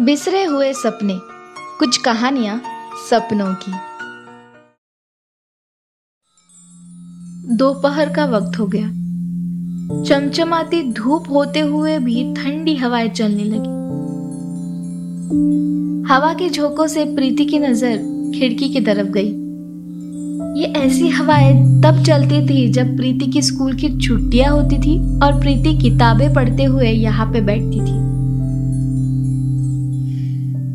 बिसरे हुए सपने, कुछ कहानियाँ सपनों की। दोपहर का वक्त हो गया। चमचमाती धूप होते हुए भी ठंडी हवाएँ चलने लगी। हवा के झोंकों से प्रीति की नज़र खिड़की की तरफ़ गई। ये ऐसी हवाएँ तब चलती थी जब प्रीति की स्कूल की छुट्टियाँ होती थी और प्रीति किताबें पढ़ते हुए यहाँ पे बैठती थी।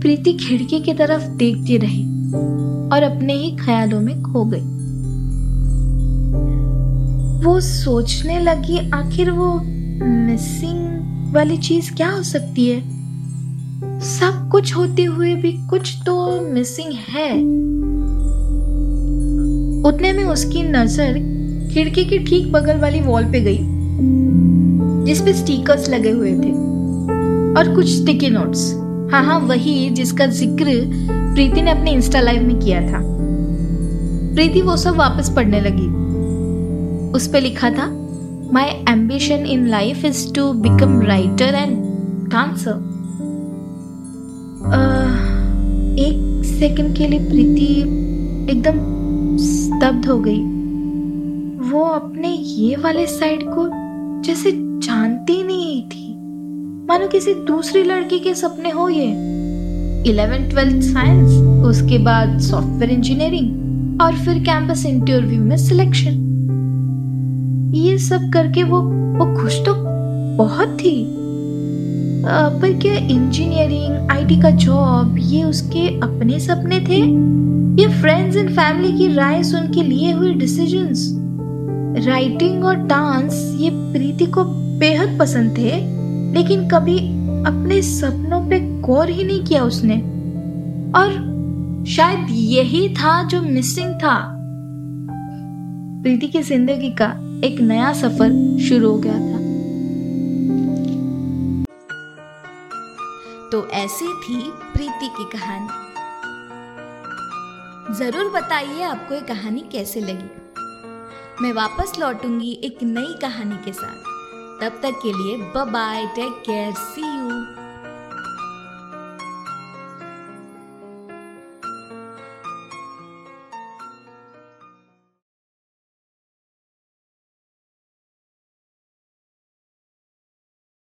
प्रीति खिड़की की तरफ़ देखती रही और अपने ही ख्यालों में खो गई। वो सोचने लगी, आखिर वो मिसिंग वाली चीज़ क्या हो सकती है? सब कुछ होते हुए भी कुछ तो मिसिंग है। उतने में उसकी नज़र खिड़की के ठीक बगल वाली वॉल पे गई जिसपे स्टिकर्स लगे हुए थे और कुछ स्टिकी नोट्स हाँ हाँ वही जिसका ज़िक्र प्रीति ने अपने इंस्टा लाइव में किया था। प्रीति वो सब वापस पढ़ने लगी। उस पर लिखा था my ambition in life is to become writer and dancer एक सेकंड के लिए प्रीति एकदम स्तब्ध हो गई। वो अपने ये वाले साइड को जैसे जानती नहीं थी। मानो किसी दूसरी लड़की के सपने हो ये। इलेवेंथ ट्वेल्थ साइंस उसके बाद सॉफ्टवेयर इंजीनियरिंग और फिर कैंपस इंटरव्यू में सिलेक्शन ये सब करके वो वो खुश तो बहुत थी। पर क्या इंजीनियरिंग आईटी का जॉब ये उसके अपने सपने थे? ये फ्रेंड्स एंड फैमिली की राय सुन के लिए हुए डिसीजंस राइटिंग और डांस ये प्रीति को बेहद पसंद थे? लेकिन कभी अपने सपनों पे गौर ही नहीं किया उसने। और शायद यही था जो मिसिंग था। प्रीति की ज़िंदगी का एक नया सफ़र शुरू हो गया था। तो ऐसी थी प्रीति की कहानी। ज़रूर बताइए आपको ये कहानी कैसे लगी। मैं वापस लौटूँगी एक नई कहानी के साथ। तब तक के लिए बाय टेक केयर सी